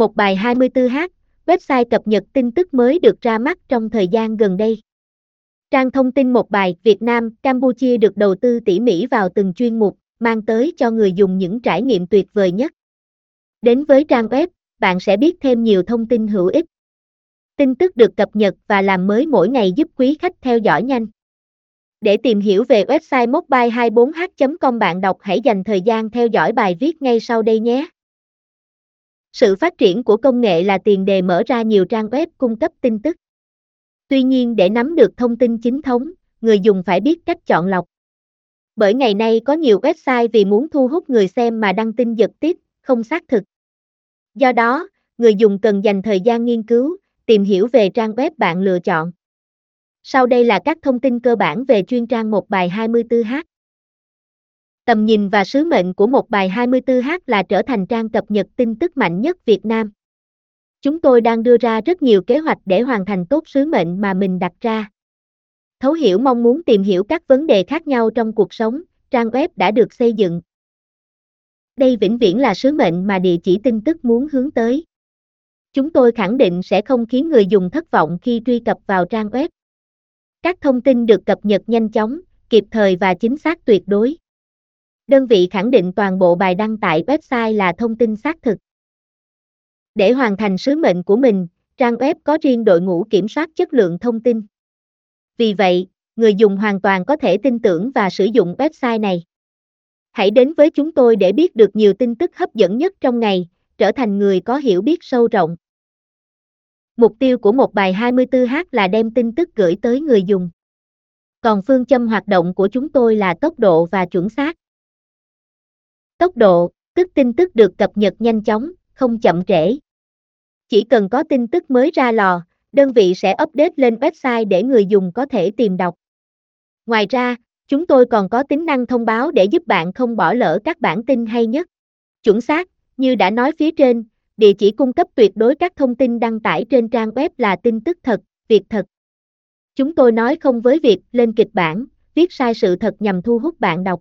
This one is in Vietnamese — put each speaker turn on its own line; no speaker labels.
Một bài 24h, website cập nhật tin tức mới được ra mắt trong thời gian gần đây. Trang thông tin một bài Việt Nam, Campuchia được đầu tư tỉ mỉ vào từng chuyên mục, mang tới cho người dùng những trải nghiệm tuyệt vời nhất. Đến với trang web, bạn sẽ biết thêm nhiều thông tin hữu ích. Tin tức được cập nhật và làm mới mỗi ngày giúp quý khách theo dõi nhanh. Để tìm hiểu về website mobile24h.com bạn đọc hãy dành thời gian theo dõi bài viết ngay sau đây nhé. Sự phát triển của công nghệ là tiền đề mở ra nhiều trang web cung cấp tin tức. Tuy nhiên để nắm được thông tin chính thống, người dùng phải biết cách chọn lọc. Bởi ngày nay có nhiều website vì muốn thu hút người xem mà đăng tin giật tít, không xác thực. Do đó, người dùng cần dành thời gian nghiên cứu, tìm hiểu về trang web bạn lựa chọn. Sau đây là các thông tin cơ bản về chuyên trang một bài 24h. Tầm nhìn và sứ mệnh của một bài 24h là trở thành trang cập nhật tin tức mạnh nhất Việt Nam. Chúng tôi đang đưa ra rất nhiều kế hoạch để hoàn thành tốt sứ mệnh mà mình đặt ra. Thấu hiểu mong muốn tìm hiểu các vấn đề khác nhau trong cuộc sống, trang web đã được xây dựng. Đây vĩnh viễn là sứ mệnh mà địa chỉ tin tức muốn hướng tới. Chúng tôi khẳng định sẽ không khiến người dùng thất vọng khi truy cập vào trang web. Các thông tin được cập nhật nhanh chóng, kịp thời và chính xác tuyệt đối. Đơn vị khẳng định toàn bộ bài đăng tại website là thông tin xác thực. Để hoàn thành sứ mệnh của mình, trang web có riêng đội ngũ kiểm soát chất lượng thông tin. Vì vậy, người dùng hoàn toàn có thể tin tưởng và sử dụng website này. Hãy đến với chúng tôi để biết được nhiều tin tức hấp dẫn nhất trong ngày, trở thành người có hiểu biết sâu rộng. Mục tiêu của một bài 24h là đem tin tức gửi tới người dùng. Còn phương châm hoạt động của chúng tôi là tốc độ và chuẩn xác. Tốc độ, tức tin tức được cập nhật nhanh chóng, không chậm trễ. Chỉ cần có tin tức mới ra lò, đơn vị sẽ update lên website để người dùng có thể tìm đọc. Ngoài ra, chúng tôi còn có tính năng thông báo để giúp bạn không bỏ lỡ các bản tin hay nhất. Chuẩn xác, như đã nói phía trên, địa chỉ cung cấp tuyệt đối các thông tin đăng tải trên trang web là tin tức thật, việc thật. Chúng tôi nói không với việc lên kịch bản, viết sai sự thật nhằm thu hút bạn đọc.